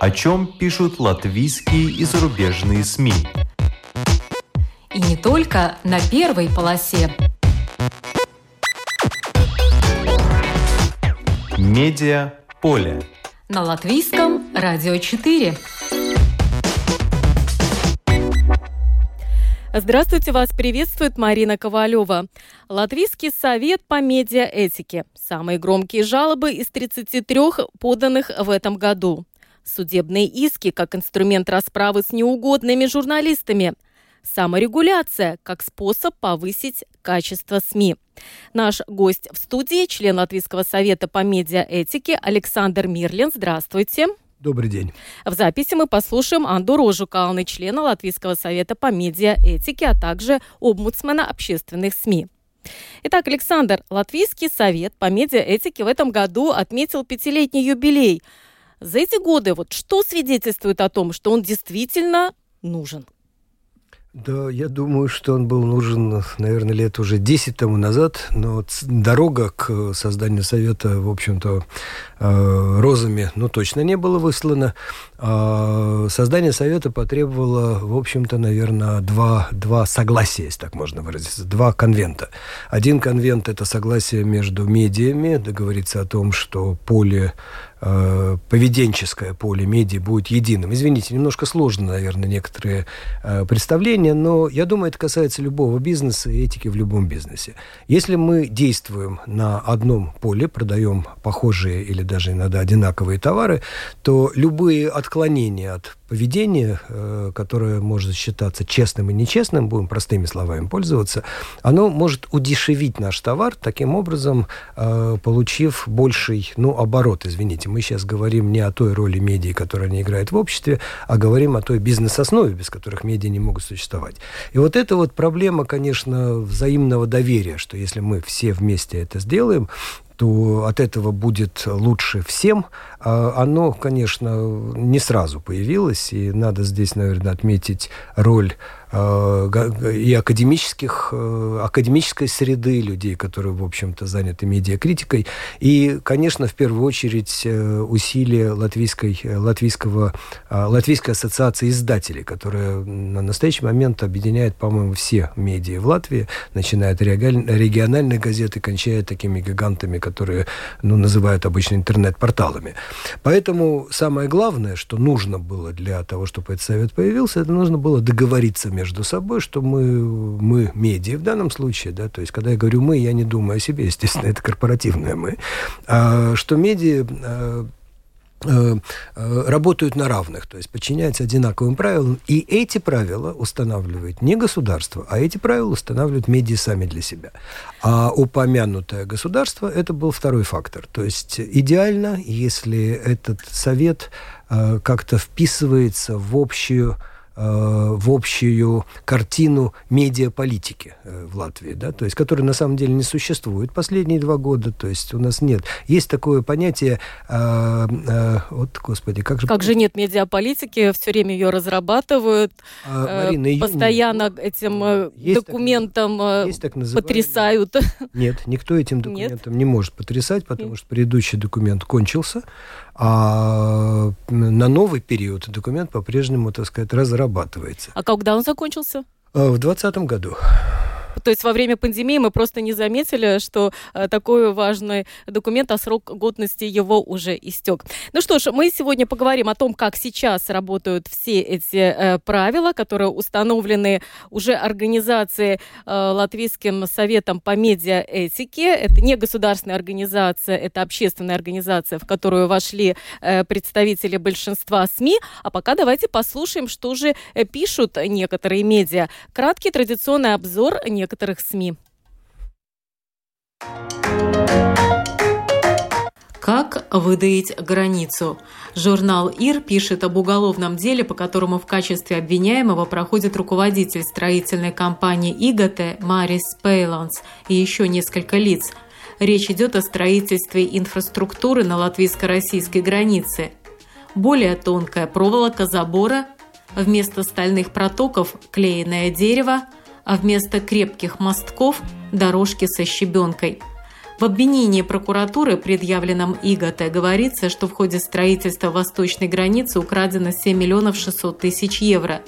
О чем пишут латвийские и зарубежные СМИ. И не только на первой полосе. Медиа поле. На латвийском радио 4. Здравствуйте, вас приветствует Марина Ковалева. Латвийский совет по медиаэтике. Самые громкие жалобы из 33 поданных в этом году. Судебные иски как инструмент расправы с неугодными журналистами. Саморегуляция как способ повысить качество СМИ. Наш гость в студии, член Латвийского совета по медиаэтике Александр Мирлин. Здравствуйте. Добрый день. В записи мы послушаем Анду Рожукалны, члена Латвийского совета по медиаэтике, а также омбудсмена общественных СМИ. Итак, Александр, Латвийский совет по медиаэтике в этом году отметил пятилетний юбилей. За эти годы вот что свидетельствует о том, что он действительно нужен? Да, я думаю, что он был нужен, наверное, лет уже 10 тому назад, но дорога к созданию совета, в общем-то, э, розами, ну, точно не было выслана. А создание совета потребовало, в общем-то, наверное, два, два согласия, если так можно выразиться, два конвента. Один конвент – это согласие между медиами, договориться о том, что поле Э, поведенческое поле медиа будет единым. Извините, немножко сложно, наверное, некоторые э, представления, но я думаю, это касается любого бизнеса и этики в любом бизнесе. Если мы действуем на одном поле, продаем похожие или даже иногда одинаковые товары, то любые отклонения от поведение, э, которое может считаться честным и нечестным, будем простыми словами пользоваться, оно может удешевить наш товар, таким образом э, получив больший, ну, оборот, извините. Мы сейчас говорим не о той роли медиа, которую они играют в обществе, а говорим о той бизнес-основе, без которых медиа не могут существовать. И вот эта вот проблема, конечно, взаимного доверия, что если мы все вместе это сделаем, то от этого будет лучше всем, оно, конечно, не сразу появилось, и надо здесь, наверное, отметить роль Э, и академических, э, академической среды, людей, которые, в общем-то, заняты медиакритикой, и, конечно, в первую очередь э, усилия латвийской, латвийского, Латвийской ассоциации издателей, которая на настоящий момент объединяет, по-моему, все медиа в Латвии, начиная от региональных газет и кончая такими гигантами, которые ну, называют обычно интернет-порталами. Поэтому самое главное, что нужно было для того, чтобы этот совет появился, это нужно было договориться между собой, что мы, мы медиа в данном случае, да, то есть, когда я говорю «мы», я не думаю о себе, естественно, это корпоративное «мы», а, что медиа а, работают на равных, то есть подчиняются одинаковым правилам, и эти правила устанавливает не государство, а эти правила устанавливают медиа сами для себя. А упомянутое государство – это был второй фактор. То есть идеально, если этот совет как-то вписывается в общую Э, в общую картину медиаполитики э, в Латвии, да, то есть, которая на самом деле не существует последние два года, то есть у нас нет. Есть такое понятие, э, э, вот, господи, как же... Как же нет медиаполитики, все время ее разрабатывают, а, Марина, э, постоянно ее... этим э, есть документом так, есть так потрясают. Нет, никто этим документом нет? не может потрясать, потому нет. что предыдущий документ кончился, а на новый период документ по-прежнему, так сказать, разрабатывается. А когда он закончился? Э, в 2020 году. То есть во время пандемии мы просто не заметили, что э, такой важный документ, а срок годности его уже истек. Ну что ж, мы сегодня поговорим о том, как сейчас работают все эти э, правила, которые установлены уже организацией э, Латвийским советом по медиаэтике. Это не государственная организация, это общественная организация, в которую вошли представители большинства СМИ. А пока давайте послушаем, что же пишут некоторые медиа. Краткий традиционный обзор некоторых СМИ. Как выдаить границу? Журнал ИР пишет об уголовном деле, по которому в качестве обвиняемого проходит руководитель строительной компании ИГАТЕ Марис Пейланс и еще несколько лиц. Речь идет о строительстве инфраструктуры на латвийско-российской границе. Более тонкая проволока забора, вместо стальных протоков – клееное дерево – а вместо крепких мостков – дорожки со щебенкой. В обвинении прокуратуры, предъявленном ИГАТ, говорится, что в ходе строительства восточной границы украдено 7 миллионов 600 тысяч евро.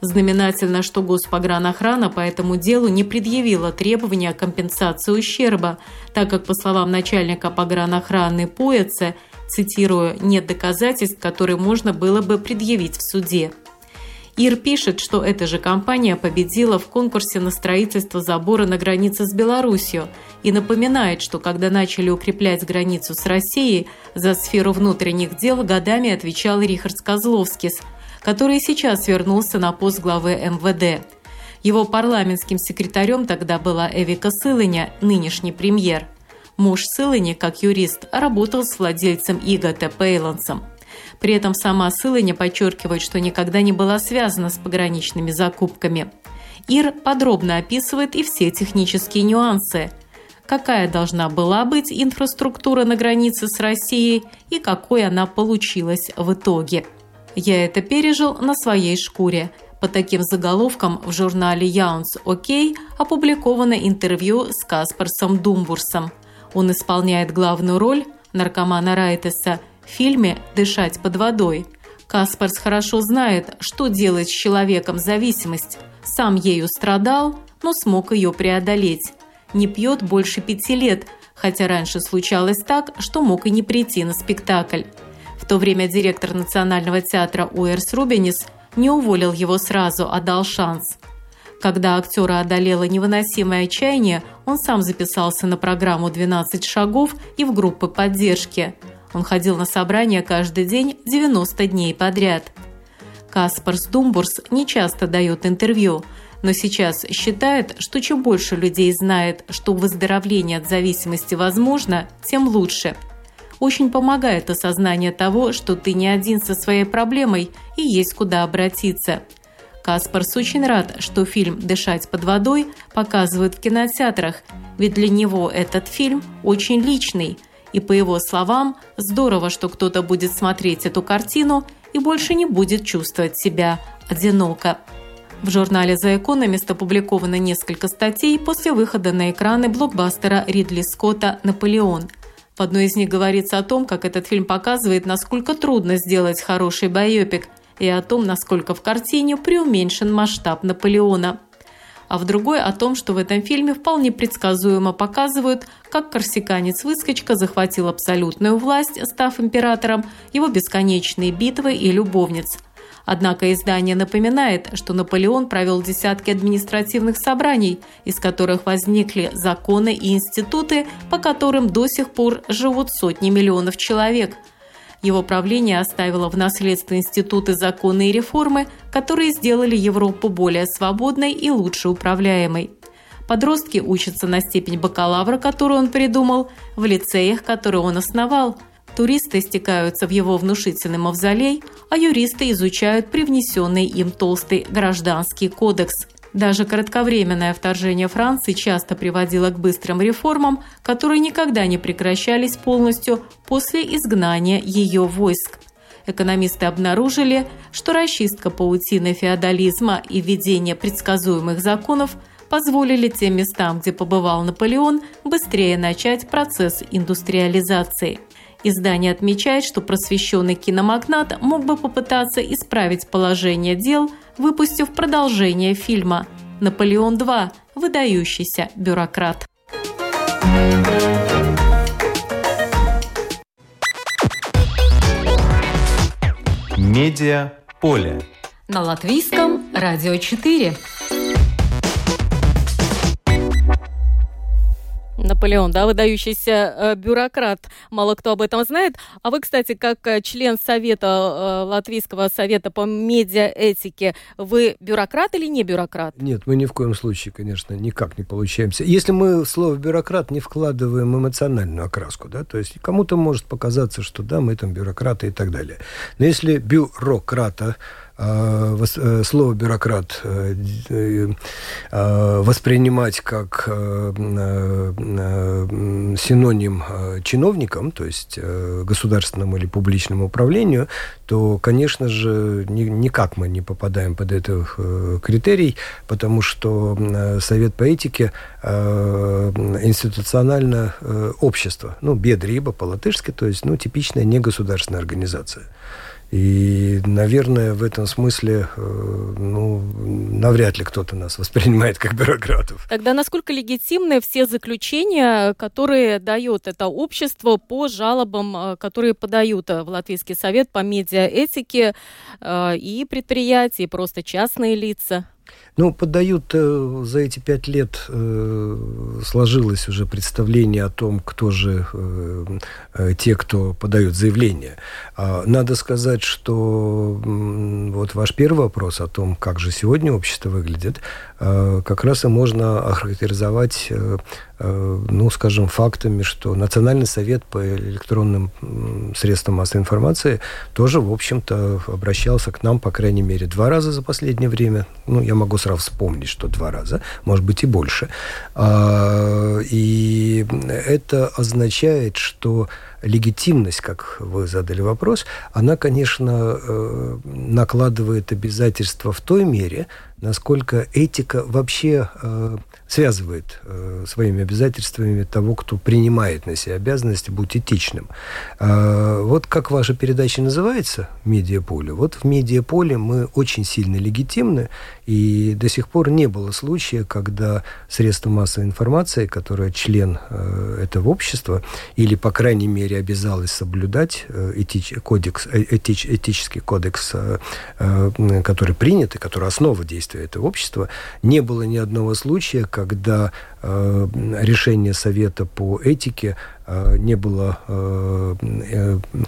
Знаменательно, что Госпогранохрана по этому делу не предъявила требования о компенсации ущерба, так как, по словам начальника погранохраны Поэца, цитирую, «нет доказательств, которые можно было бы предъявить в суде». ИР пишет, что эта же компания победила в конкурсе на строительство забора на границе с Беларусью и напоминает, что когда начали укреплять границу с Россией, за сферу внутренних дел годами отвечал Рихард Козловскис, который сейчас вернулся на пост главы МВД. Его парламентским секретарем тогда была Эвика Сылыня, нынешний премьер. Муж Сылыни, как юрист, работал с владельцем ИГАТ Пейлансом. При этом сама Сылыня подчеркивает, что никогда не была связана с пограничными закупками. Ир подробно описывает и все технические нюансы. Какая должна была быть инфраструктура на границе с Россией и какой она получилась в итоге. Я это пережил на своей шкуре. По таким заголовкам в журнале Яунс Окей опубликовано интервью с Каспарсом Думбурсом. Он исполняет главную роль наркомана Райтеса фильме «Дышать под водой» Каспарс хорошо знает, что делать с человеком зависимость. Сам ею страдал, но смог ее преодолеть. Не пьет больше пяти лет, хотя раньше случалось так, что мог и не прийти на спектакль. В то время директор Национального театра Уэрс Рубинис не уволил его сразу, а дал шанс. Когда актера одолело невыносимое отчаяние, он сам записался на программу «12 шагов» и в группы поддержки – он ходил на собрания каждый день 90 дней подряд. Каспарс Думбурс не часто дает интервью, но сейчас считает, что чем больше людей знает, что выздоровление от зависимости возможно, тем лучше. Очень помогает осознание того, что ты не один со своей проблемой и есть куда обратиться. Каспарс очень рад, что фильм «Дышать под водой» показывают в кинотеатрах, ведь для него этот фильм очень личный – и по его словам, здорово, что кто-то будет смотреть эту картину и больше не будет чувствовать себя одиноко. В журнале The Economist опубликовано несколько статей после выхода на экраны блокбастера Ридли Скотта «Наполеон». В одной из них говорится о том, как этот фильм показывает, насколько трудно сделать хороший байопик, и о том, насколько в картине преуменьшен масштаб Наполеона а в другой о том, что в этом фильме вполне предсказуемо показывают, как корсиканец-выскочка захватил абсолютную власть, став императором, его бесконечные битвы и любовниц. Однако издание напоминает, что Наполеон провел десятки административных собраний, из которых возникли законы и институты, по которым до сих пор живут сотни миллионов человек – его правление оставило в наследство институты законы и реформы, которые сделали Европу более свободной и лучше управляемой. Подростки учатся на степень бакалавра, которую он придумал, в лицеях, которые он основал. Туристы стекаются в его внушительный мавзолей, а юристы изучают привнесенный им толстый гражданский кодекс – даже кратковременное вторжение Франции часто приводило к быстрым реформам, которые никогда не прекращались полностью после изгнания ее войск. Экономисты обнаружили, что расчистка паутины феодализма и введение предсказуемых законов позволили тем местам, где побывал Наполеон, быстрее начать процесс индустриализации. Издание отмечает, что просвещенный киномагнат мог бы попытаться исправить положение дел – выпустив продолжение фильма «Наполеон II. Выдающийся бюрократ». Медиа поле. На латвийском радио 4. Наполеон, да, выдающийся э, бюрократ. Мало кто об этом знает. А вы, кстати, как э, член Совета, э, Латвийского совета по медиаэтике, вы бюрократ или не бюрократ? Нет, мы ни в коем случае, конечно, никак не получаемся. Если мы в слово бюрократ не вкладываем эмоциональную окраску, да, то есть кому-то может показаться, что да, мы там бюрократы и так далее. Но если бюрократа слово бюрократ воспринимать как синоним чиновникам, то есть государственному или публичному управлению, то, конечно же, никак мы не попадаем под этот критерий, потому что Совет по этике институционально общество, ну, бедриба по-латышски, то есть, ну, типичная негосударственная организация. И, наверное, в этом смысле, э, ну, навряд ли кто-то нас воспринимает как бюрократов. Тогда насколько легитимны все заключения, которые дает это общество по жалобам, э, которые подают э, в Латвийский совет по медиаэтике и предприятия, и просто частные лица? Ну, подают э, за эти пять лет э, сложилось уже представление о том, кто же э, э, те, кто подают заявление. А, надо сказать, что э, вот ваш первый вопрос о том, как же сегодня общество выглядит, э, как раз и можно охарактеризовать э, Э, ну, скажем, фактами, что Национальный совет по электронным средствам массовой информации тоже, в общем-то, обращался к нам, по крайней мере, два раза за последнее время. Ну, я могу сразу вспомнить, что два раза, может быть, и больше. А, и это означает, что легитимность, как вы задали вопрос, она, конечно, э, накладывает обязательства в той мере, насколько этика вообще э, связывает э, своими обязательствами того, кто принимает на себя обязанности быть этичным. Вот как ваша передача называется «Медиаполе», вот в «Медиаполе» мы очень сильно легитимны, и до сих пор не было случая, когда средство массовой информации, которое член этого общества, или, по крайней мере, обязалось соблюдать э, этич, кодекс, э, этич, этический кодекс, э, который принят и который основа действия этого общества, не было ни одного случая, когда решение Совета по этике не было,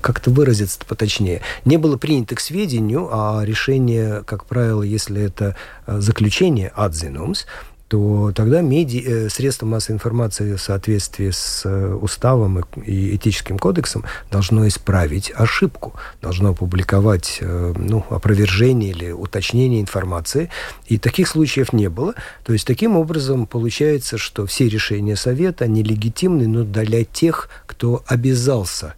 как-то выразиться поточнее, не было принято к сведению, а решение, как правило, если это заключение адзинумс, то тогда меди... Э, средства массовой информации в соответствии с э, уставом и этическим кодексом должно исправить ошибку, должно опубликовать э, ну, опровержение или уточнение информации. И таких случаев не было. То есть таким образом получается, что все решения Совета, они легитимны, но для тех, кто обязался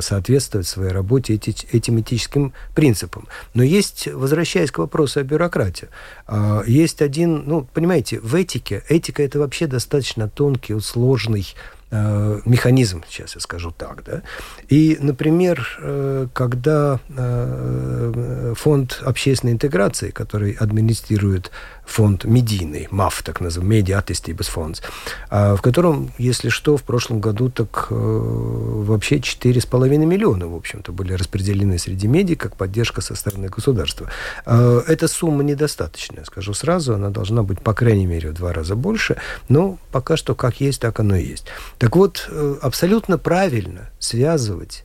соответствовать своей работе этим этическим принципам. Но есть, возвращаясь к вопросу о бюрократии, э, есть один, ну, понимаете, в этике, этика это вообще достаточно тонкий, сложный Э, механизм, сейчас я скажу так, да. И, например, э, когда э, фонд общественной интеграции, который администрирует фонд медийный, МАФ, так называемый, Media Attestības фонд, в котором, если что, в прошлом году так вообще 4,5 миллиона, в общем-то, были распределены среди медиа как поддержка со стороны государства. Эта сумма недостаточная, скажу сразу, она должна быть, по крайней мере, в два раза больше, но пока что как есть, так оно и есть. Так вот, э, абсолютно правильно связывать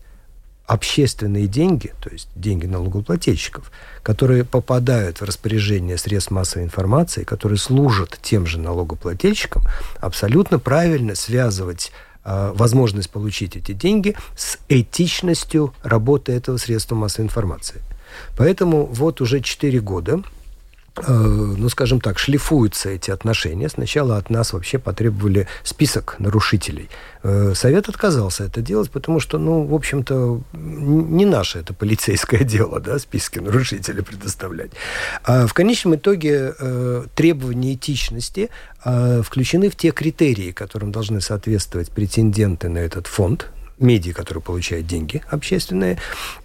общественные деньги, то есть деньги налогоплательщиков, которые попадают в распоряжение средств массовой информации, которые служат тем же налогоплательщикам, абсолютно правильно связывать э, возможность получить эти деньги с этичностью работы этого средства массовой информации. Поэтому вот уже 4 года ну, скажем так, шлифуются эти отношения. Сначала от нас вообще потребовали список нарушителей. Э, совет отказался это делать, потому что, ну, в общем-то, не наше это полицейское дело, да, списки нарушителей предоставлять. А в конечном итоге э, требования этичности включены в те критерии, которым должны соответствовать претенденты на этот фонд, медиа, который получает деньги общественные,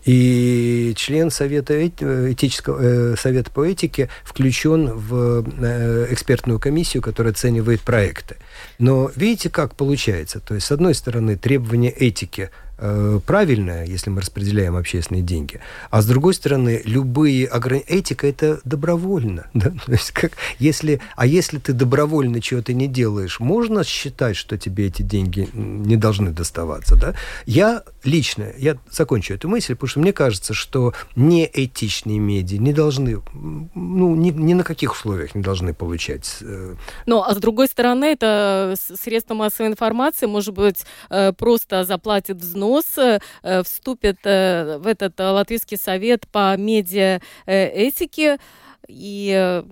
и член Совета, этического, э, Совета по этике включен в э, экспертную комиссию, которая оценивает проекты. Но видите, как получается? То есть, с одной стороны, требования этики правильное, если мы распределяем общественные деньги. А с другой стороны, любые ограни... этика это добровольно. Да? То есть как, если, а если ты добровольно чего-то не делаешь, можно считать, что тебе эти деньги не должны доставаться. Да? Я лично, я закончу эту мысль, потому что мне кажется, что неэтичные медиа не должны, ну, ни, ни на каких условиях не должны получать. Э, ну, а с другой стороны, это средство массовой информации, может быть, э, просто заплатит взнос прогноз, вступит в этот Латвийский совет по медиаэтике и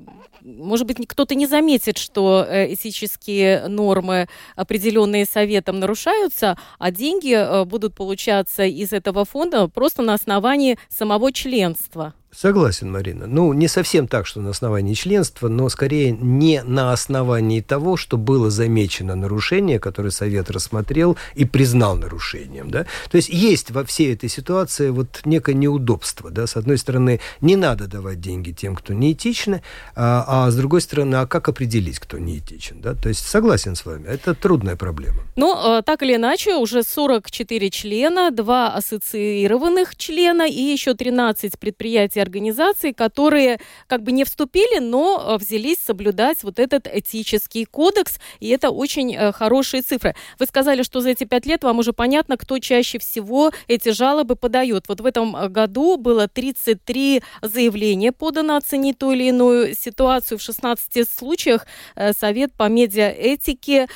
может быть, кто-то не заметит, что э, этические нормы, определенные советом, нарушаются, а деньги э, будут получаться из этого фонда просто на основании самого членства. Согласен, Марина. Ну, не совсем так, что на основании членства, но скорее не на основании того, что было замечено нарушение, которое Совет рассмотрел и признал нарушением. Да? То есть есть во всей этой ситуации вот некое неудобство. Да? С одной стороны, не надо давать деньги тем, кто неэтичны, а, а с другой стороны, а как определить, кто неэтичен? Да? То есть согласен с вами, это трудная проблема. Ну, э, так или иначе, уже 44 члена, два ассоциированных члена и еще 13 предприятий и организаций, которые как бы не вступили, но э, взялись соблюдать вот этот этический кодекс, и это очень э, хорошие цифры. Вы сказали, что за эти пять лет вам уже понятно, кто чаще всего эти жалобы подает. Вот в этом э, году было 33 заявления подано оценить ту или иную ситуацию. В 16 случаях Совет по медиаэтике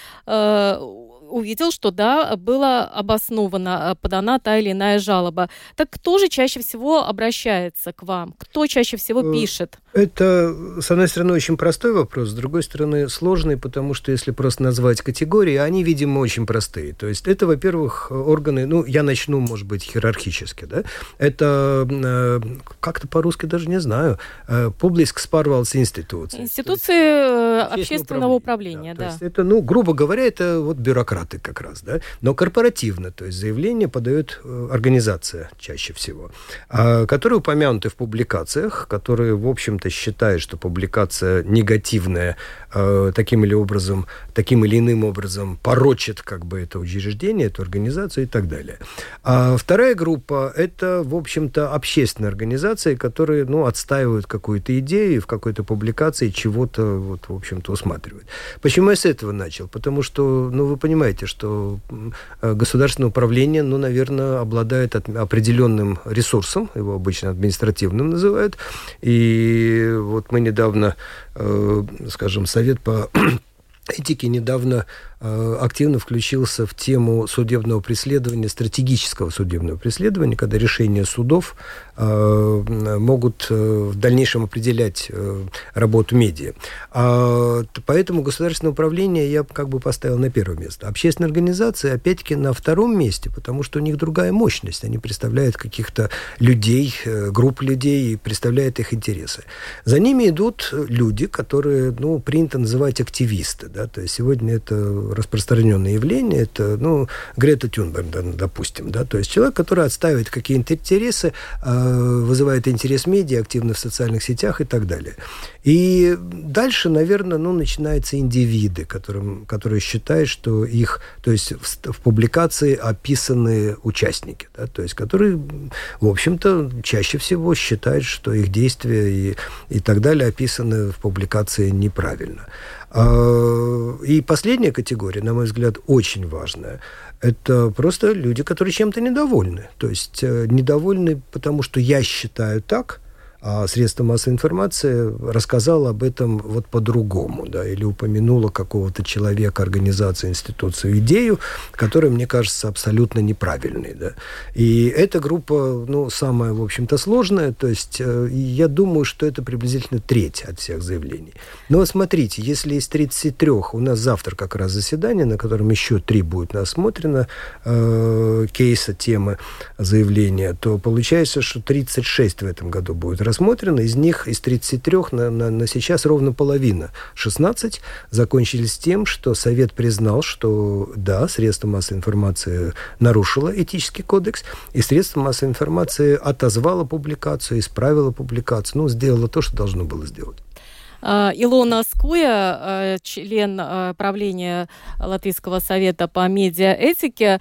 увидел, что да, была обоснована, подана та или иная жалоба. Так кто же чаще всего обращается к вам? Кто чаще всего э, пишет? Это, с одной стороны, очень простой вопрос, с другой стороны, сложный, потому что если просто назвать категории, они, видимо, очень простые. То есть это, во-первых, органы, ну, я начну, может быть, иерархически, да, это э, как-то по-русски даже не знаю, публиск спарвалс институции. Институции общественного управления, да. да. То есть это, ну, грубо говоря, это вот бюрократ бюрократы как раз, да, но корпоративно, то есть заявление подает э, организация чаще всего, а, которые упомянуты в публикациях, которые, в общем-то, считают, что публикация негативная э, таким или образом, таким или иным образом порочит как бы это учреждение, эту организацию и так далее. А вторая группа – это, в общем-то, общественные организации, которые, ну, отстаивают какую-то идею в какой-то публикации чего-то, вот, в общем-то, усматривают. Почему я с этого начал? Потому что, ну, вы понимаете, что э, государственное управление, ну, наверное, обладает определенным ресурсом, его обычно административным называют. И вот мы недавно, э, скажем, совет по этики недавно активно включился в тему судебного преследования, стратегического судебного преследования, когда решения судов э, могут э, в дальнейшем определять работу медиа. А, поэтому государственное управление я как бы поставил на первое место. Общественные организации, опять-таки, на втором месте, потому что у них другая мощность. Они представляют каких-то людей, групп людей и представляют их интересы. За ними идут люди, которые, ну, принято называть активисты. Да? То есть сегодня это распространенное явление, это, ну, Грета Тюнберг, допустим, да, то есть человек, который отстаивает какие-то интересы, э, вызывает интерес медиа, активно в социальных сетях и так далее. И дальше, наверное, ну, начинаются индивиды, которым, которые считают, что их, то есть в, в публикации описаны участники, да, то есть которые, в общем-то, чаще всего считают, что их действия и, и так далее описаны в публикации неправильно. А, и последняя категория, на мой взгляд, очень важная. Это просто люди, которые чем-то недовольны. То есть э, недовольны, потому что я считаю так – а средство массовой информации рассказало об этом вот по-другому, да, или упомянуло какого-то человека, организацию, институцию, идею, которая, мне кажется, абсолютно неправильной, да. И эта группа, ну, самая, в общем-то, сложная, то есть э, я думаю, что это приблизительно треть от всех заявлений. Но смотрите, если из 33 у нас завтра как раз заседание, на котором еще три будет насмотрено э, кейса, темы заявления, то получается, что 36 в этом году будет рассмотрено. Из них, из 33 на, на, на сейчас ровно половина, 16, закончились тем, что Совет признал, что да, средство массовой информации нарушило этический кодекс, и средство массовой информации отозвало публикацию, исправило публикацию, ну, сделало то, что должно было сделать. А, Илона Скуя, а, член а, правления Латвийского совета по медиаэтике,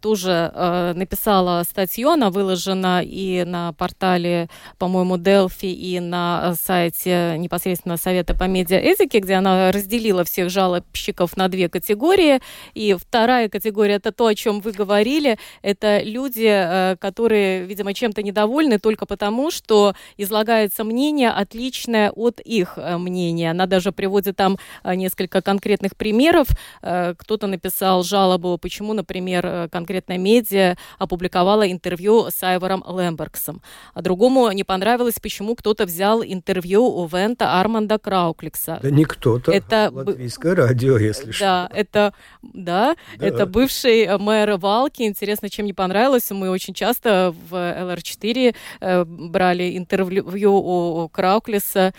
тоже написала статью, она выложена и на портале, по-моему, Delphi, и на сайте непосредственно Совета по медиаэтике, где она разделила всех жалобщиков на две категории. И вторая категория – это то, о чем вы говорили. Это люди, которые, видимо, чем-то недовольны только потому, что излагается мнение, отличное от их мнение. Она даже приводит там несколько конкретных примеров. Кто-то написал жалобу, почему, например, конкретная медиа опубликовала интервью с Айвором Лембергсом. А другому не понравилось, почему кто-то взял интервью у Вента Арманда Краукликса. Да не кто-то, это латвийское радио, если да, что. Это, да, да, это бывший мэр Валки. Интересно, чем не понравилось. Мы очень часто в ЛР4 э, брали интервью у Крауклиса.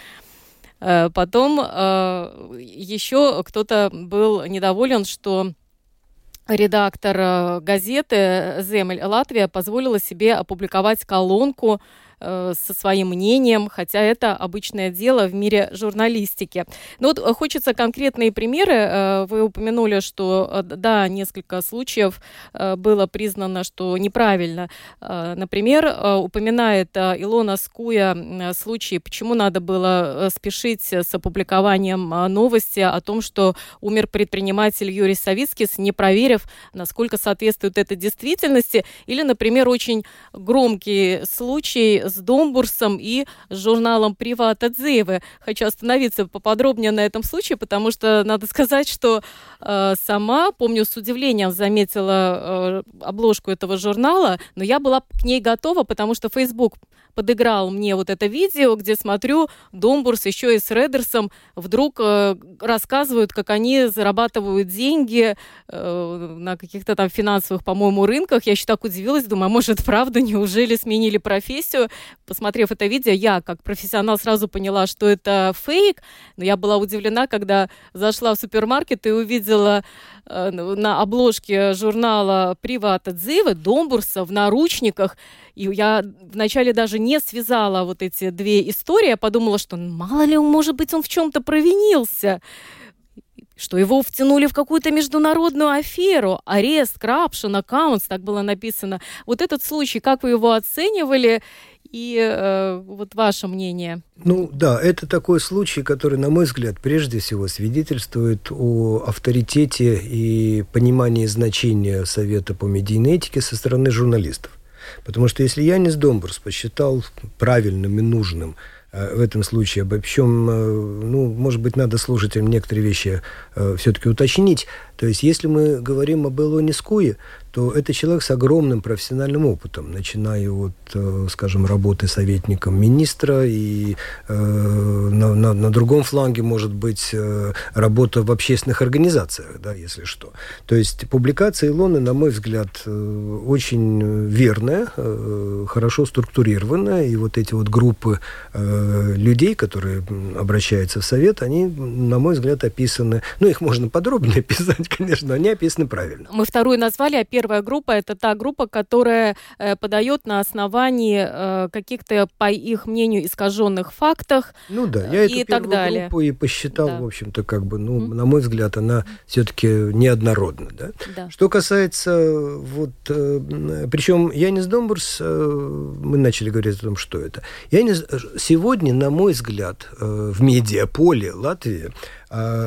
Э, потом э, еще кто-то был недоволен, что редактор э, газеты «Земель Латвия» позволила себе опубликовать колонку Э, со своим мнением, хотя это обычное дело в мире журналистики. Но вот хочется конкретные примеры. Э, вы упомянули, что э, да, несколько случаев было признано, что неправильно. Например, упоминает Илона Скуя случай, почему надо было спешить с опубликованием новости о том, что умер предприниматель Юрий Савицкис, не проверив, насколько соответствует это действительности. Или, например, очень громкий случай с Домбурсом и с журналом «Приват отзывы». Хочу остановиться поподробнее на этом случае, потому что надо сказать, что э, сама, помню, с удивлением заметила э, обложку этого журнала, но я была к ней готова, потому что Facebook подыграл мне вот это видео, где смотрю, Домбурс еще и с Редерсом вдруг э, рассказывают, как они зарабатывают деньги э, на каких-то там финансовых, по-моему, рынках. Я еще так удивилась, думаю, а может, правда, неужели сменили профессию? Посмотрев это видео, я, как профессионал, сразу поняла, что это фейк, но я была удивлена, когда зашла в супермаркет и увидела э, на обложке журнала «Приват отзывы» Домбурса в наручниках, и я вначале даже не связала вот эти две истории, я подумала, что мало ли, может быть, он в чем-то провинился что его втянули в какую-то международную аферу, арест, крапшен, аккаунт, так было написано. Вот этот случай, как вы его оценивали, и э, вот ваше мнение? Ну да, это такой случай, который, на мой взгляд, прежде всего свидетельствует о авторитете и понимании значения Совета по медийной этике со стороны журналистов. Потому что если Янис Домбурс посчитал правильным и нужным в этом случае обобщем, э, ну, может быть, надо слушателям некоторые вещи э, все-таки уточнить. То есть, если мы говорим об Элоне Скуе, то это человек с огромным профессиональным опытом, начиная от, э, скажем, работы советником министра и э, на, на, на другом фланге, может быть, э, работа в общественных организациях, да, если что. То есть публикация Илоны, на мой взгляд, э, очень верная, э, хорошо структурированная, и вот эти вот группы э, людей, которые обращаются в совет, они, на мой взгляд, описаны, ну, их можно подробнее описать, конечно, они описаны правильно. Мы вторую назвали, а первая группа – это та группа, которая э, подает на основании э, каких-то, по их мнению, искаженных фактах Ну да, я эту и так далее. группу и посчитал, да. в общем-то, как бы, ну, mm-hmm. на мой взгляд, она все-таки неоднородна. Да? Да. Что касается вот, э, причем Янис Домбурс, э, мы начали говорить о том, что это. Янис сегодня, на мой взгляд, э, в медиаполе Латвии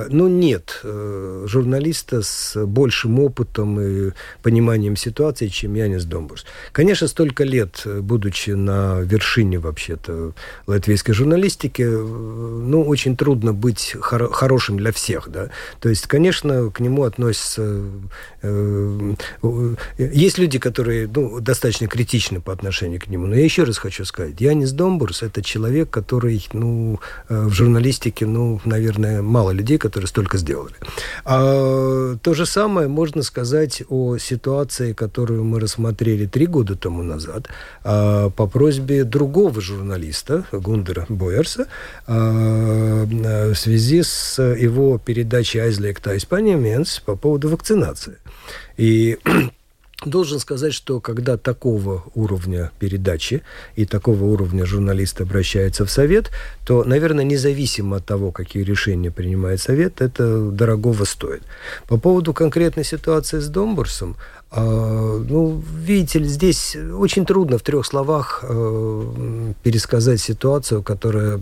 ну, нет э, журналиста с большим опытом и пониманием ситуации, чем Янис Домбурс. Конечно, столько лет, будучи на вершине вообще-то латвийской журналистики, э, ну, очень трудно быть хор- хорошим для всех, да. То есть, конечно, к нему относятся... Э, есть люди, которые, ну, достаточно критичны по отношению к нему, но я еще раз хочу сказать, Янис Домбурс – это человек, который, ну, в журналистике, ну, наверное, мало людей, которые столько сделали. А, то же самое можно сказать о ситуации, которую мы рассмотрели три года тому назад а, по просьбе другого журналиста, Гундера Бойерса, а, в связи с его передачей «Айзлек Испания Менс» по поводу вакцинации. И Должен сказать, что когда такого уровня передачи и такого уровня журналист обращается в совет, то, наверное, независимо от того, какие решения принимает совет, это дорогого стоит. По поводу конкретной ситуации с Домбурсом, э, ну, видите ли, здесь очень трудно в трех словах э, пересказать ситуацию, которая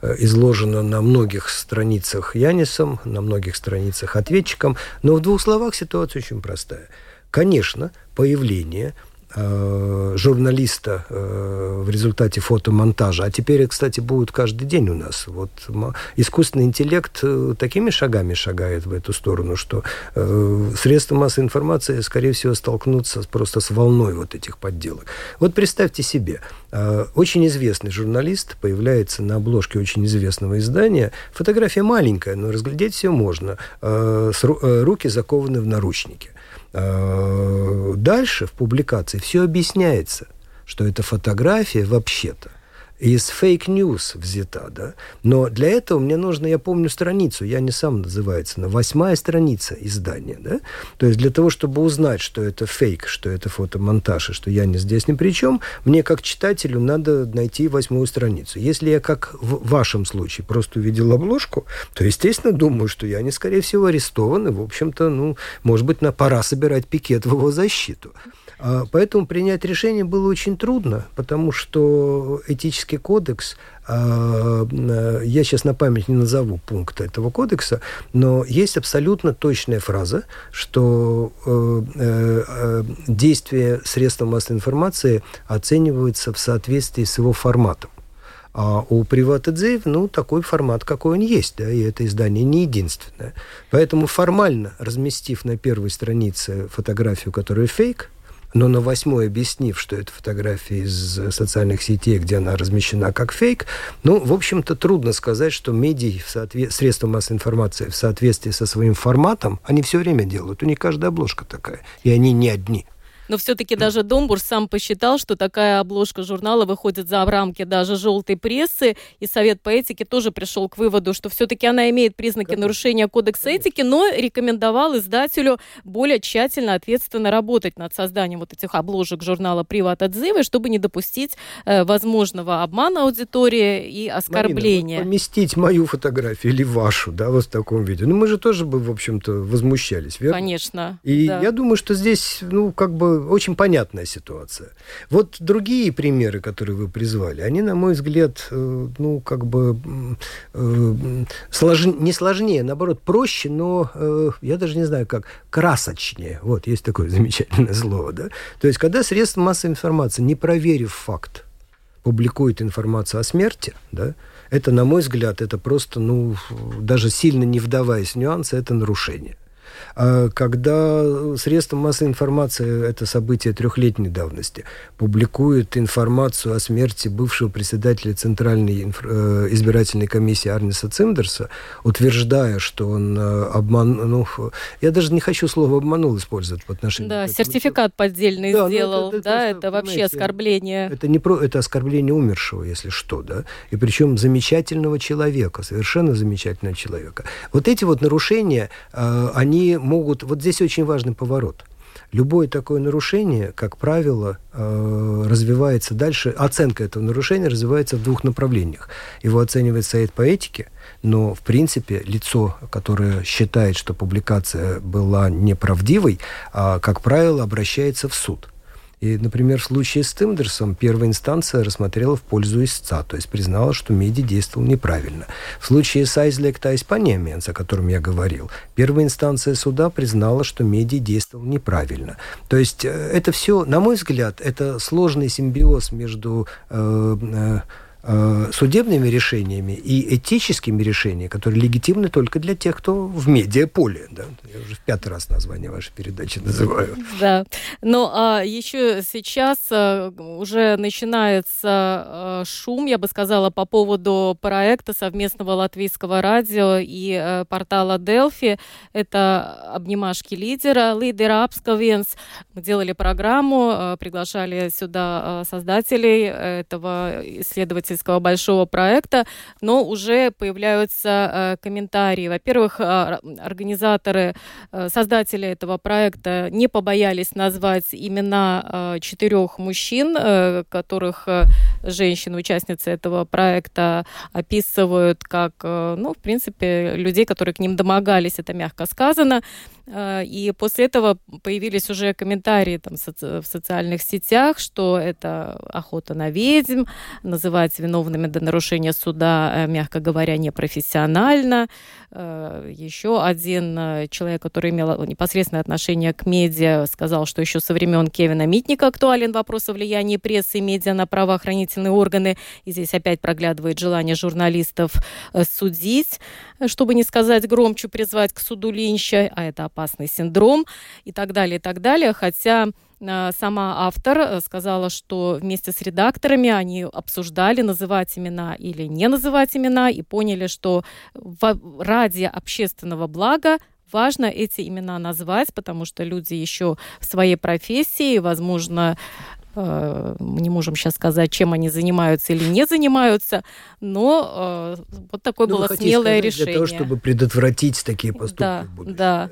э, изложена на многих страницах Янисом, на многих страницах ответчиком, но в двух словах ситуация очень простая – Конечно, появление э, журналиста э, в результате фотомонтажа, а теперь, кстати, будет каждый день у нас. Вот искусственный интеллект э, такими шагами шагает в эту сторону, что средства массовой информации, скорее всего, столкнутся просто с волной вот этих подделок. Вот представьте себе, очень известный журналист появляется на обложке очень известного издания. Фотография маленькая, но разглядеть все можно. Руки закованы в наручники. Э, дальше в публикации все объясняется, что эта фотография вообще-то из fake news взята, да. Но для этого мне нужно, я помню страницу, я не сам называется, но восьмая страница издания, да. То есть для того, чтобы узнать, что это фейк, что это фотомонтаж, и что я не здесь ни при чем, мне как читателю надо найти восьмую страницу. Если я, как в вашем случае, просто увидел обложку, то, естественно, думаю, что я не, скорее всего, арестован, и, в общем-то, ну, может быть, на пора собирать пикет в его защиту. А, поэтому принять решение было очень трудно, потому что этический кодекс, а, я сейчас на память не назову пункта этого кодекса, но есть абсолютно точная фраза, что э, э, э, действия средств массовой информации оцениваются в соответствии с его форматом. А у Приватадзеев, ну, такой формат, какой он есть, да, и это издание не единственное. Поэтому формально, разместив на первой странице фотографию, которая фейк, но на восьмой объяснив, что это фотография из социальных сетей, где она размещена как фейк, ну, в общем-то, трудно сказать, что медиа, в соответ... средства массовой информации в соответствии со своим форматом, они все время делают. У них каждая обложка такая, и они не одни. Но все-таки даже Домбур сам посчитал, что такая обложка журнала выходит за рамки даже желтой прессы, и Совет по этике тоже пришел к выводу, что все-таки она имеет признаки Конечно. нарушения кодекса этики, но рекомендовал издателю более тщательно, ответственно работать над созданием вот этих обложек журнала «Приват отзывы», чтобы не допустить э, возможного обмана аудитории и оскорбления. Марина, поместить мою фотографию или вашу, да, вот в таком виде. Ну, мы же тоже бы, в общем-то, возмущались, верно? Конечно. И да. я думаю, что здесь, ну, как бы очень понятная ситуация. Вот другие примеры, которые вы призвали, они, на мой взгляд, э, ну, как бы э, слож... не сложнее, наоборот, проще, но э, я даже не знаю как, красочнее. Вот, есть такое замечательное слово, да? То есть, когда средства массовой информации, не проверив факт, публикует информацию о смерти, да, это, на мой взгляд, это просто, ну, даже сильно не вдаваясь в нюансы, это нарушение. А когда средства массовой информации, это событие трехлетней давности, публикуют информацию о смерти бывшего председателя Центральной э, избирательной комиссии Арниса Циндерса, утверждая, что он э, обман... Ну, я даже не хочу слово «обманул» использовать по отношению да, к этому. сертификат поддельный да, ну, сделал, это, это, да, это вообще оскорбление. Это не про... Это оскорбление умершего, если что, да, и причем замечательного человека, совершенно замечательного человека. Вот эти вот нарушения, э, они могут... Вот здесь очень важный поворот. Любое такое нарушение, как правило, э, развивается дальше. Оценка этого нарушения развивается в двух направлениях. Его оценивает Совет по этике, но, в принципе, лицо, которое считает, что публикация была неправдивой, а, как правило, обращается в суд. И, например, в случае с Тимдерсом первая инстанция рассмотрела в пользу истца, то есть признала, что Меди действовал неправильно. В случае с Айзлекта Испаниаменс, о котором я говорил, первая инстанция суда признала, что Меди действовал неправильно. То есть э, это все, на мой взгляд, это сложный симбиоз между э, Э, судебными решениями и этическими решениями, которые легитимны только для тех, кто в медиаполе. Да? Я уже в пятый раз название вашей передачи называю. Да. Но а, еще сейчас а, уже начинается а, шум, я бы сказала, по поводу проекта совместного латвийского радио и портала Delphi. Это обнимашки лидера, лидера Апсковенс. Мы делали программу, приглашали сюда создателей этого исследователя исследовательского большого проекта, но уже появляются э, комментарии. Во-первых, э, организаторы, э, создатели этого проекта не побоялись назвать имена четырех мужчин, которых женщин, участницы этого проекта, описывают как, ну, в принципе, людей, которые к ним домогались, это мягко сказано. Э, и после этого появились уже комментарии там, в социальных сетях, что это охота на ведьм, называть виновными до нарушения суда, э, мягко говоря, непрофессионально. Э, еще один человек, который имел непосредственное отношение к медиа, сказал, что еще со времен Кевина Митника актуален вопрос о влиянии прессы и медиа на правоохранительные органы. И здесь опять проглядывает желание журналистов судить, чтобы не сказать громче, призвать к суду Линча, а это опасный синдром и так далее, и так далее. Хотя э, сама автор э, сказала, что вместе с редакторами они обсуждали, называть имена или не называть имена, и поняли, что ради общественного блага важно эти имена назвать, потому что люди еще в своей профессии, возможно, мы не можем сейчас сказать, чем они занимаются или не занимаются, но вот такое ну, было смелое сказать, решение. Для того, чтобы предотвратить такие поступки да. Да.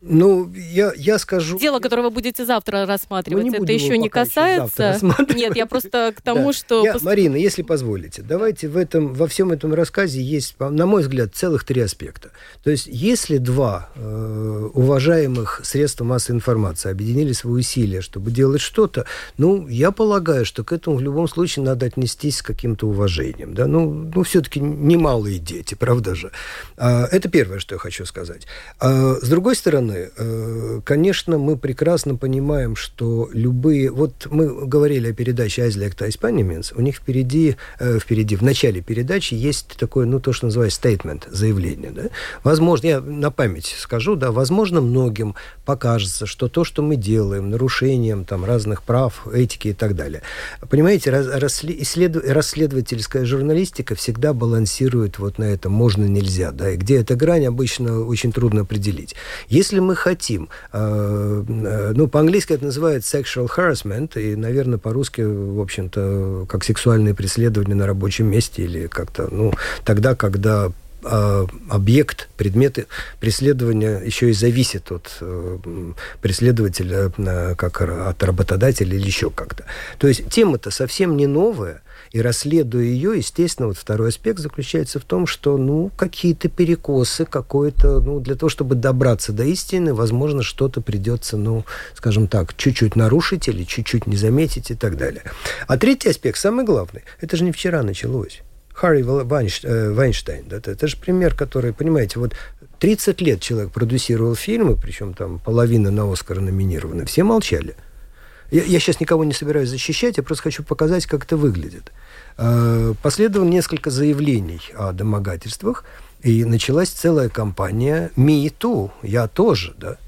Ну, я, я скажу... Дело, которое вы будете завтра рассматривать, не это еще не касается... Еще Нет, я просто к тому, да. что... Я, Марина, если позволите, давайте в этом, во всем этом рассказе есть, на мой взгляд, целых три аспекта. То есть, если два э, уважаемых средства массовой информации объединили свои усилия, чтобы делать что-то, ну, я полагаю, что к этому в любом случае надо отнестись с каким-то уважением. Да? Ну, ну все-таки немалые дети, правда же? А, это первое, что я хочу сказать. А, с другой стороны, стороны, э, конечно, мы прекрасно понимаем, что любые... Вот мы говорили о передаче «Айзлек Испанименс», у них впереди, э, впереди, в начале передачи есть такое, ну, то, что называется statement, заявление, да? Возможно, я на память скажу, да, возможно, многим покажется, что то, что мы делаем, нарушением там разных прав, этики и так далее. Понимаете, расследов... расследовательская журналистика всегда балансирует вот на этом можно-нельзя, да, и где эта грань обычно очень трудно определить. Если если мы хотим, э, э, ну, по-английски это называется sexual harassment, и, наверное, по-русски, в общем-то, как сексуальное преследование на рабочем месте или как-то, ну, тогда, когда э, объект, предметы преследования еще и зависит от преследователя, как от работодателя или еще как-то. То есть тема-то совсем не новая, и расследуя ее, естественно, вот второй аспект заключается в том, что, ну, какие-то перекосы, какое-то, ну, для того, чтобы добраться до истины, возможно, что-то придется, ну, скажем так, чуть-чуть нарушить или чуть-чуть не заметить и так далее. А третий аспект, самый главный, это же не вчера началось. Харри э, Вайнштейн, да, это, же пример, который, понимаете, вот 30 лет человек продюсировал фильмы, причем там половина на Оскар номинированы, все молчали – я, я сейчас никого не собираюсь защищать, я просто хочу показать, как это выглядит. Э, последовало несколько заявлений о домогательствах, и началась целая кампания «Me too», «Я тоже», да.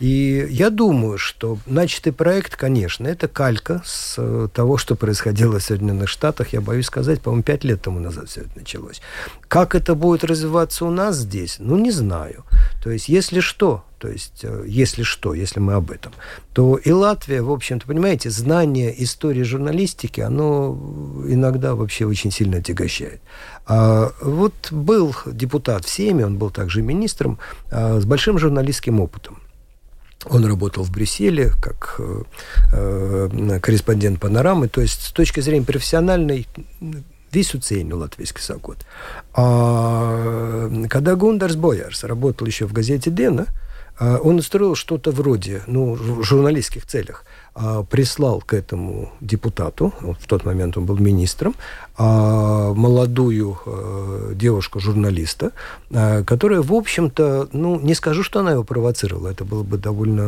И я думаю, что начатый проект, конечно, это калька с э, того, что происходило в Соединенных Штатах. Я боюсь сказать, по-моему, пять лет тому назад все это началось. Как это будет развиваться у нас здесь, ну, не знаю. То есть, если что, то есть, э, если что, если мы об этом, то и Латвия, в общем-то, понимаете, знание истории журналистики, оно иногда вообще очень сильно отягощает. А вот был депутат в Сейме, он был также министром, а, с большим журналистским опытом. Он работал в Брюсселе как э, э, корреспондент панорамы. То есть с точки зрения профессиональной весь ценю латвийский сагод. А когда Гундарс Боярс работал еще в газете «Дена», а, он устроил что-то вроде, ну, в журналистских целях, а, прислал к этому депутату, в тот момент он был министром, молодую э, девушку-журналиста, э, которая, в общем-то, ну, не скажу, что она его провоцировала, это было бы довольно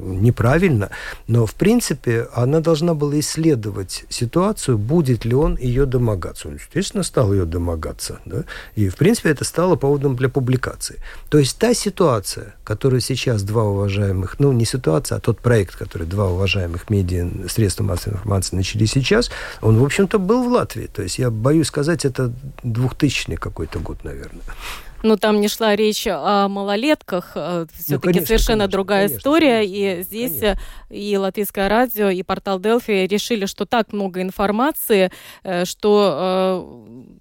неправильно, но, в принципе, она должна была исследовать ситуацию, будет ли он ее домогаться. Он, естественно, стал ее домогаться, да? и, в принципе, это стало поводом для публикации. То есть та ситуация, которую сейчас два уважаемых, ну, не ситуация, а тот проект, который два уважаемых медиа, средства массовой информации начали сейчас, он, в общем-то, был в Латвии. То есть я боюсь сказать, это 2000 какой-то год, наверное. Ну, там не шла речь о малолетках, все-таки ну, совершенно конечно, другая конечно, история. Конечно, и здесь конечно. и Латвийское радио, и портал Делфи решили, что так много информации, э, что э,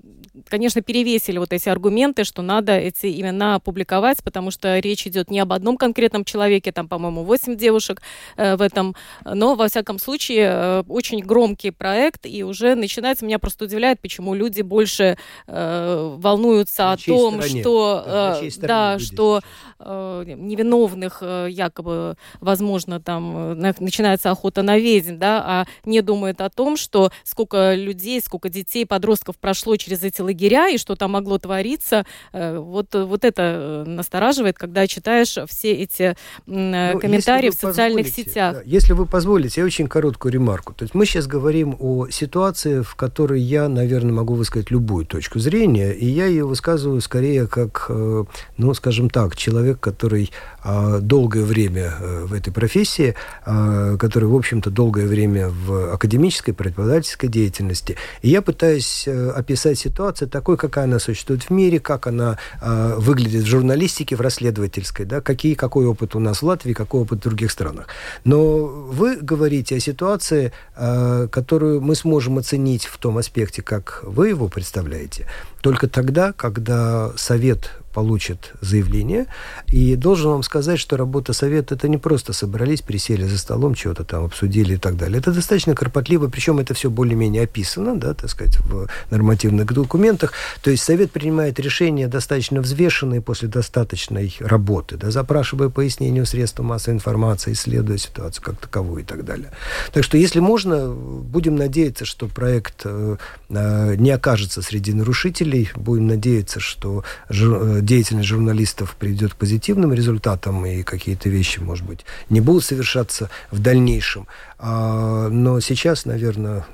конечно, перевесили вот эти аргументы, что надо эти имена публиковать, потому что речь идет не об одном конкретном человеке, там, по-моему, 8 девушек в этом, но, во всяком случае, очень громкий проект, и уже начинается, меня просто удивляет, почему люди больше волнуются на о том, стороне? что, да, да что невиновных якобы, возможно, там начинается охота на ведьм, да, а не думают о том, что сколько людей, сколько детей, подростков прошло через эти лагеря и что там могло твориться. Э, вот, вот это э, настораживает, когда читаешь все эти ну, комментарии в социальных сетях. Да, если вы позволите, я очень короткую ремарку. То есть мы сейчас говорим о ситуации, в которой я, наверное, могу высказать любую точку зрения, и я ее высказываю скорее как, э, ну, скажем так, человек, который а, долгое время в этой профессии, а, который, в общем-то, долгое время в академической, преподавательской деятельности. И я пытаюсь э, описать ситуацию такой, какая она существует в мире, как она а, выглядит в журналистике, в расследовательской, да, какие, какой опыт у нас в Латвии, какой опыт в других странах. Но вы говорите о ситуации, которую мы сможем оценить в том аспекте, как вы его представляете, только тогда, когда Совет получит заявление. И должен вам сказать, что работа совета это не просто собрались, присели за столом, чего-то там обсудили и так далее. Это достаточно кропотливо, причем это все более-менее описано, да, так сказать, в нормативных документах. То есть совет принимает решения достаточно взвешенные после достаточной работы, да, запрашивая пояснение у средств массовой информации, исследуя ситуацию как таковую и так далее. Так что, если можно, будем надеяться, что проект э, э не окажется среди нарушителей, будем надеяться, что э, деятельность журналистов приведет к позитивным результатам, и какие-то вещи, может быть, не будут совершаться в дальнейшем. А, но сейчас, наверное,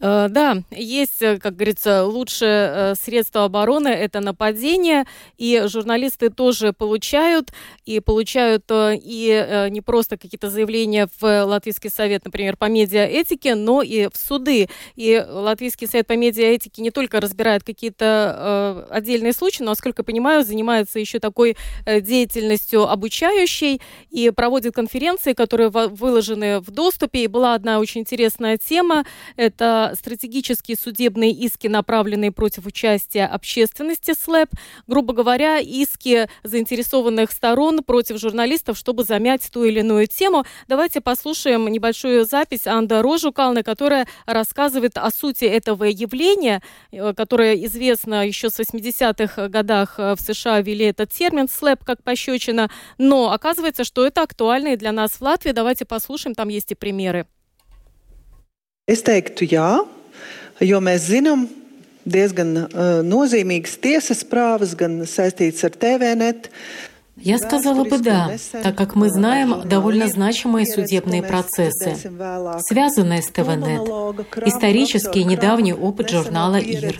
да, есть, э, как говорится, лучшее э, средство обороны – это нападение, и журналисты тоже получают, и получают и не просто какие-то заявления в Латвийский совет, например, по медиаэтике, но и в суды. И Латвийский совет по медиаэтике не только разбирает какие-то отдельные случаи, но, насколько понимаю, занимается еще такой деятельностью обучающей и проводит конференции, которые выложены в доступе. И была одна очень интересная тема – это стратегические судебные иски, направленные против участия общественности СЛЭП, грубо говоря, иски заинтересованных сторон против журналистов, чтобы замять ту или иную тему. Давайте послушаем небольшую запись Анда Рожукалны, которая рассказывает о сути этого явления, э, которое известно еще с 80-х годах э, в США ввели этот термин «слэп» как пощечина, но оказывается, что это актуально и для нас в Латвии. Давайте послушаем, там есть и примеры. Es teiktu, jā, jo mēs zinām diezgan uh, nozīmīgas tiesas prāvas, gan saistītas ar TVNet. Я сказала бы да, так как мы знаем довольно значимые судебные процессы, связанные с ТВНет, исторический недавний опыт журнала ИР,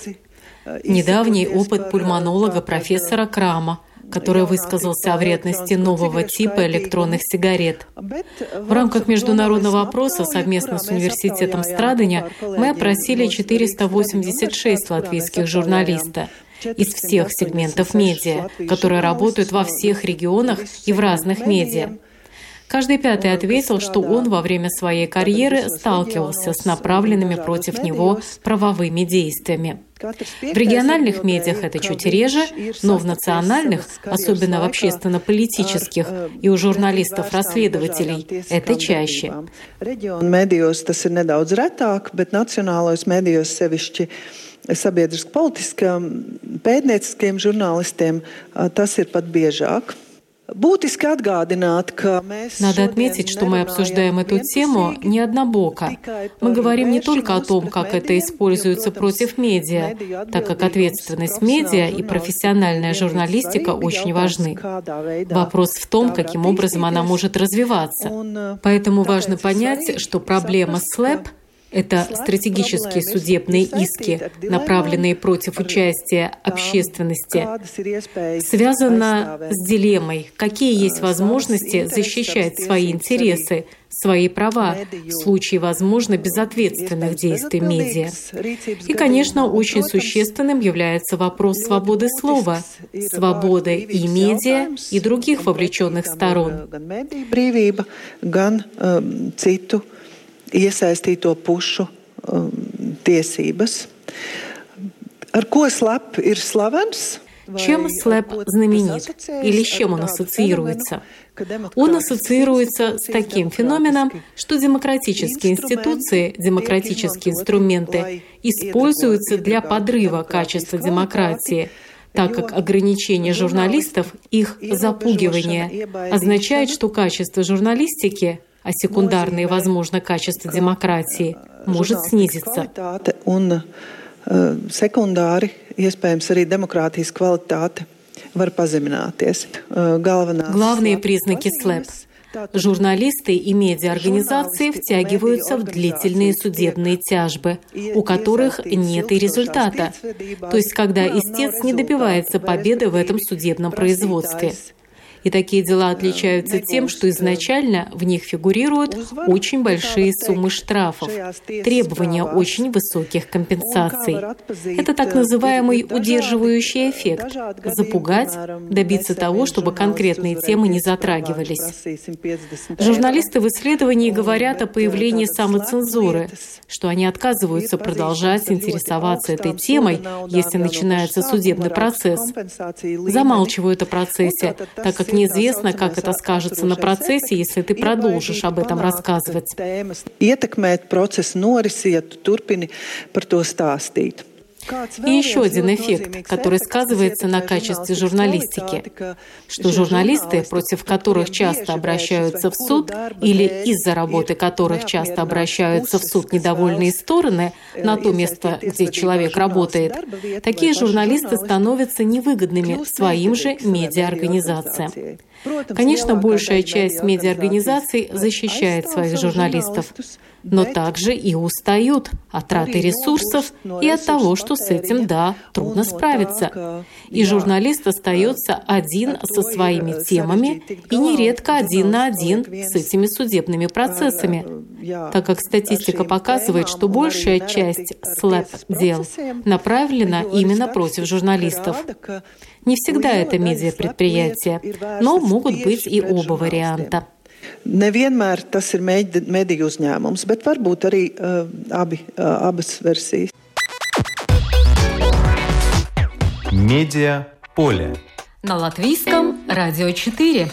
недавний опыт пульмонолога профессора Крама, который высказался о вредности нового типа электронных сигарет. В рамках международного опроса совместно с Университетом Страдания мы опросили 486 латвийских журналистов из всех сегментов медиа, которые работают во всех регионах и в разных медиа. Каждый пятый ответил, что он во время своей карьеры сталкивался с направленными против него правовыми действиями. В региональных медиах это чуть реже, но в национальных, особенно в общественно-политических и у журналистов-расследователей, это чаще. Sabiedriski-politiskiem pētnieciskiem žurnālistiem tas ir pat biežāk. Надо отметить, что мы обсуждаем эту тему не однобоко. Мы говорим не только о том, как это используется против медиа, так как ответственность медиа и профессиональная журналистика очень важны. Вопрос в том, каким образом она может развиваться. Поэтому важно понять, что проблема СЛЭП — это стратегические судебные иски, направленные против участия общественности, связано с дилеммой, какие есть возможности защищать свои интересы, свои права в случае, возможно, безответственных действий медиа. И, конечно, очень существенным является вопрос свободы слова, свободы и медиа, и других вовлеченных сторон iesaistīto pušu um, tiesības. Ar ko slap ir slavens? Чем СЛЭП знаменит или с чем он ассоциируется? Он ассоциируется с таким феноменом, что демократические институции, демократические инструменты используются для подрыва качества демократии, так как ограничение журналистов, их запугивание, означает, что качество журналистики а секундарное, возможно, качество демократии может снизиться. Sekundāri, iespējams, arī demokrātijas kvalitāte var pazemināties. Главные признаки СЛЭП Журналисты и медиаорганизации втягиваются в длительные судебные тяжбы, у которых нет и результата, то есть когда истец не добивается победы в этом судебном производстве. И такие дела отличаются тем, что изначально в них фигурируют очень большие суммы штрафов, требования очень высоких компенсаций. Это так называемый удерживающий эффект – запугать, добиться того, чтобы конкретные темы не затрагивались. Журналисты в исследовании говорят о появлении самоцензуры, что они отказываются продолжать интересоваться этой темой, если начинается судебный процесс. Замалчивают о процессе, так как неизвестно, как это скажется на процессе, если ты продолжишь об этом рассказывать. Ietekmēt procesa norisi, ja tu turpini par. И еще один эффект, который сказывается на качестве журналистики, что журналисты, против которых часто обращаются в суд, или из-за работы которых часто обращаются в суд недовольные стороны на то место, где человек работает, такие журналисты становятся невыгодными своим же медиаорганизациям. Конечно, большая часть медиаорганизаций защищает своих журналистов, но также и устают от траты ресурсов и от того, что с этим, да, трудно справиться. И журналист остается один со своими темами и нередко один на один с этими судебными процессами, так как статистика показывает, что большая часть слэп-дел направлена именно против журналистов. Не всегда это медиапредприятия, но могут быть и оба варианта. Nevienmēr tas ir mediju uzņēmums, bet varbūt arī uh, abi, uh, abas versijas. Медиа поле. На латвийском радио 4.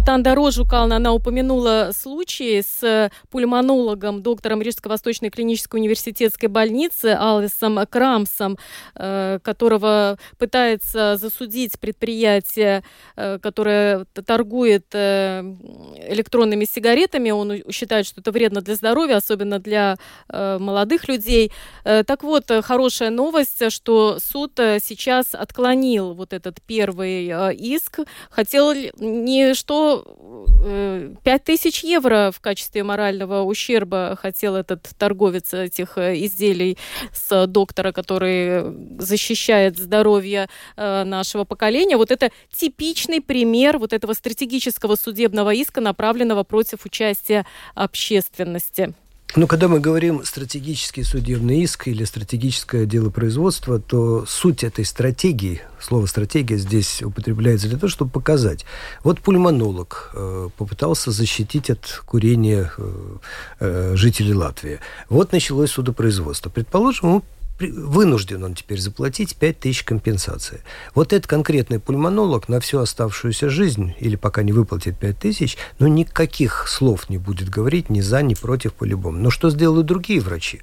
Вот Анда Рожукална, она упомянула случай с э, пульмонологом, доктором Рижско-Восточной клинической университетской больницы Алвисом Крамсом, э, которого пытается засудить предприятие, э, которое торгует электронными сигаретами. Он считает, что это вредно для здоровья, особенно для молодых людей. Так вот, хорошая новость, что суд сейчас отклонил вот этот первый иск. Хотел не что 5 э, тысяч евро в качестве морального ущерба хотел этот торговец этих э, изделий с доктора, который защищает здоровье э, нашего поколения. Вот это типичный пример вот этого стратегического судебного иска, направленного против участия общественности. Ну, когда мы говорим стратегический судебный иск или стратегическое дело производства, то суть этой стратегии, слово стратегия здесь употребляется для того, чтобы показать. Вот пульмонолог э, попытался защитить от курения э, э, жителей Латвии. Вот началось судопроизводство. Предположим, вынужден он теперь заплатить 5 тысяч компенсации. Вот этот конкретный пульмонолог на всю оставшуюся жизнь, или пока не выплатит 5 тысяч, ну, никаких слов не будет говорить ни за, ни против по-любому. Но что сделают другие врачи?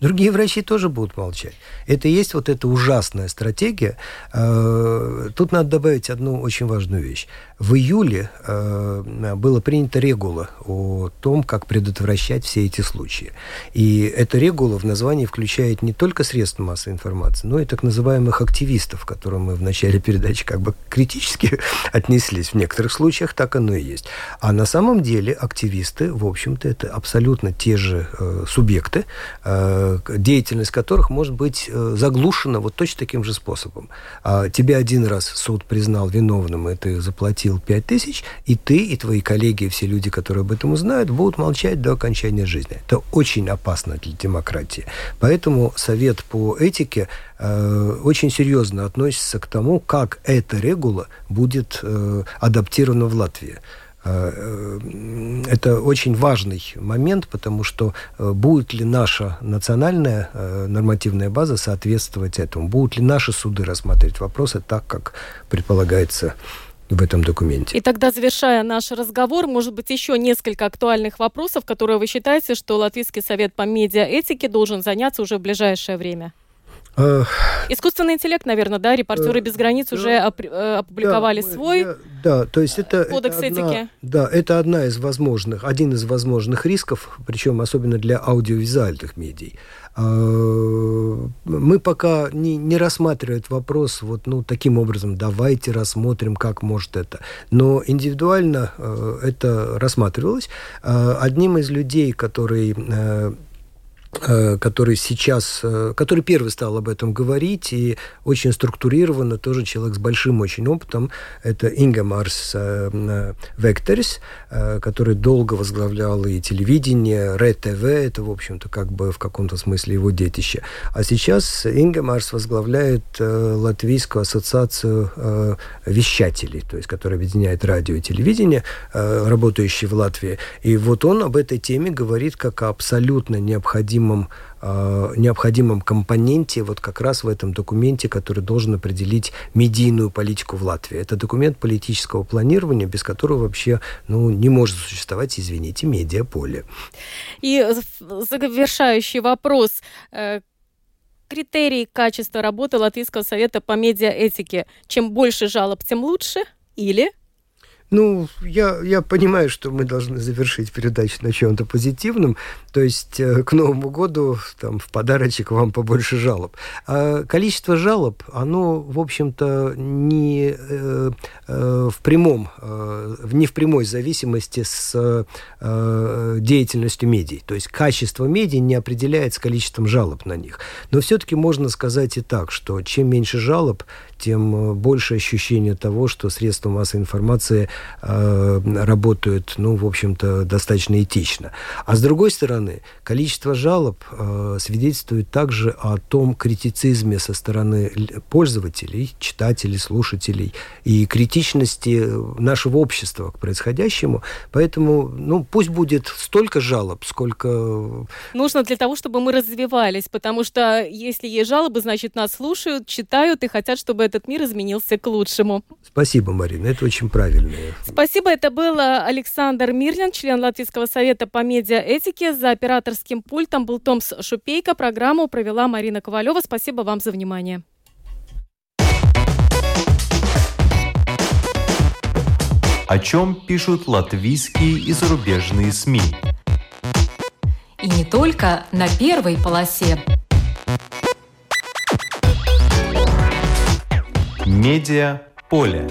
Другие врачи тоже будут молчать. Это и есть вот эта ужасная стратегия. Э, тут надо добавить одну очень важную вещь. В июле э, было принято регула о том, как предотвращать все эти случаи. И эта регула в названии включает не только средства массовой информации, но и так называемых активистов, к которым мы в начале передачи как бы критически отнеслись. В некоторых случаях так оно и есть. А на самом деле активисты, в общем-то, это абсолютно те же э, субъекты, деятельность которых может быть э, заглушена вот точно таким же способом. А тебя один раз суд признал виновным, и ты заплатил заплатил 5 тысяч, и ты, и твои коллеги, и все люди, которые об этом узнают, будут молчать до окончания жизни. Это очень опасно для демократии. Поэтому Совет по этике э, очень серьезно относится к тому, как эта регула будет э, адаптирована в Латвии. Это очень важный момент, потому что будет ли наша национальная нормативная база соответствовать этому? Будут ли наши суды рассматривать вопросы так, как предполагается в этом документе. И тогда, завершая наш разговор, может быть, еще несколько актуальных вопросов, которые вы считаете, что Латвийский совет по медиаэтике должен заняться уже в ближайшее время? Искусственный интеллект, наверное, да, репортеры uh, без границ уже э, опубликовали да, свой я, да, то есть это, кодекс это одна, этики. Да, это одна из возможных, один из возможных рисков, причем особенно для аудиовизуальных медий. А, мы пока не, не рассматриваем вопрос вот, ну, таким образом, давайте рассмотрим, как может это. Но индивидуально э, это рассматривалось. Э, одним из людей, который э, Э, который сейчас, э, который первый стал об этом говорить, и очень структурированно, тоже человек с большим очень опытом, это Инга Марс э, Векторис, который долго возглавлял и телевидение, РЕ-ТВ, это, в общем-то, как бы в каком-то смысле его детище. А сейчас Инга Марс возглавляет Латвийскую ассоциацию вещателей, то есть, которая объединяет радио и телевидение, работающие в Латвии. И вот он об этой теме говорит как абсолютно необходимом необходимом, э, необходимом компоненте вот как раз в этом документе, который должен определить медийную политику в Латвии. Это документ политического планирования, без которого вообще ну, не может существовать, извините, медиаполе. И завершающий вопрос э, критерии качества работы Латвийского совета по медиаэтике. Чем больше жалоб, тем лучше? Или ну, я, я понимаю, что мы должны завершить передачу на чем-то позитивном. То есть э, к Новому году там, в подарочек вам побольше жалоб. А количество жалоб, оно, в общем-то, не, э, э, в прямом, э, не в прямой зависимости с э, деятельностью медий. То есть качество медий не определяется количеством жалоб на них. Но все-таки можно сказать и так, что чем меньше жалоб, тем э, больше ощущение того, что средства массовой информации э, работают, ну, в общем-то, достаточно этично. А с другой стороны, количество жалоб э, свидетельствует также о том критицизме со стороны пользователей, читателей, слушателей и критичности нашего общества к происходящему. Поэтому, ну, пусть будет столько жалоб, сколько... Нужно для того, чтобы мы развивались, потому что если есть жалобы, значит, нас слушают, читают и хотят, чтобы этот мир изменился к лучшему. Спасибо, Марина, это очень правильно. Спасибо, это был Александр Мирлин, член Латвийского совета по медиаэтике. За операторским пультом был Томс Шупейко. Программу провела Марина Ковалева. Спасибо вам за внимание. О чем пишут латвийские и зарубежные СМИ? И не только на первой полосе. Медиа поле.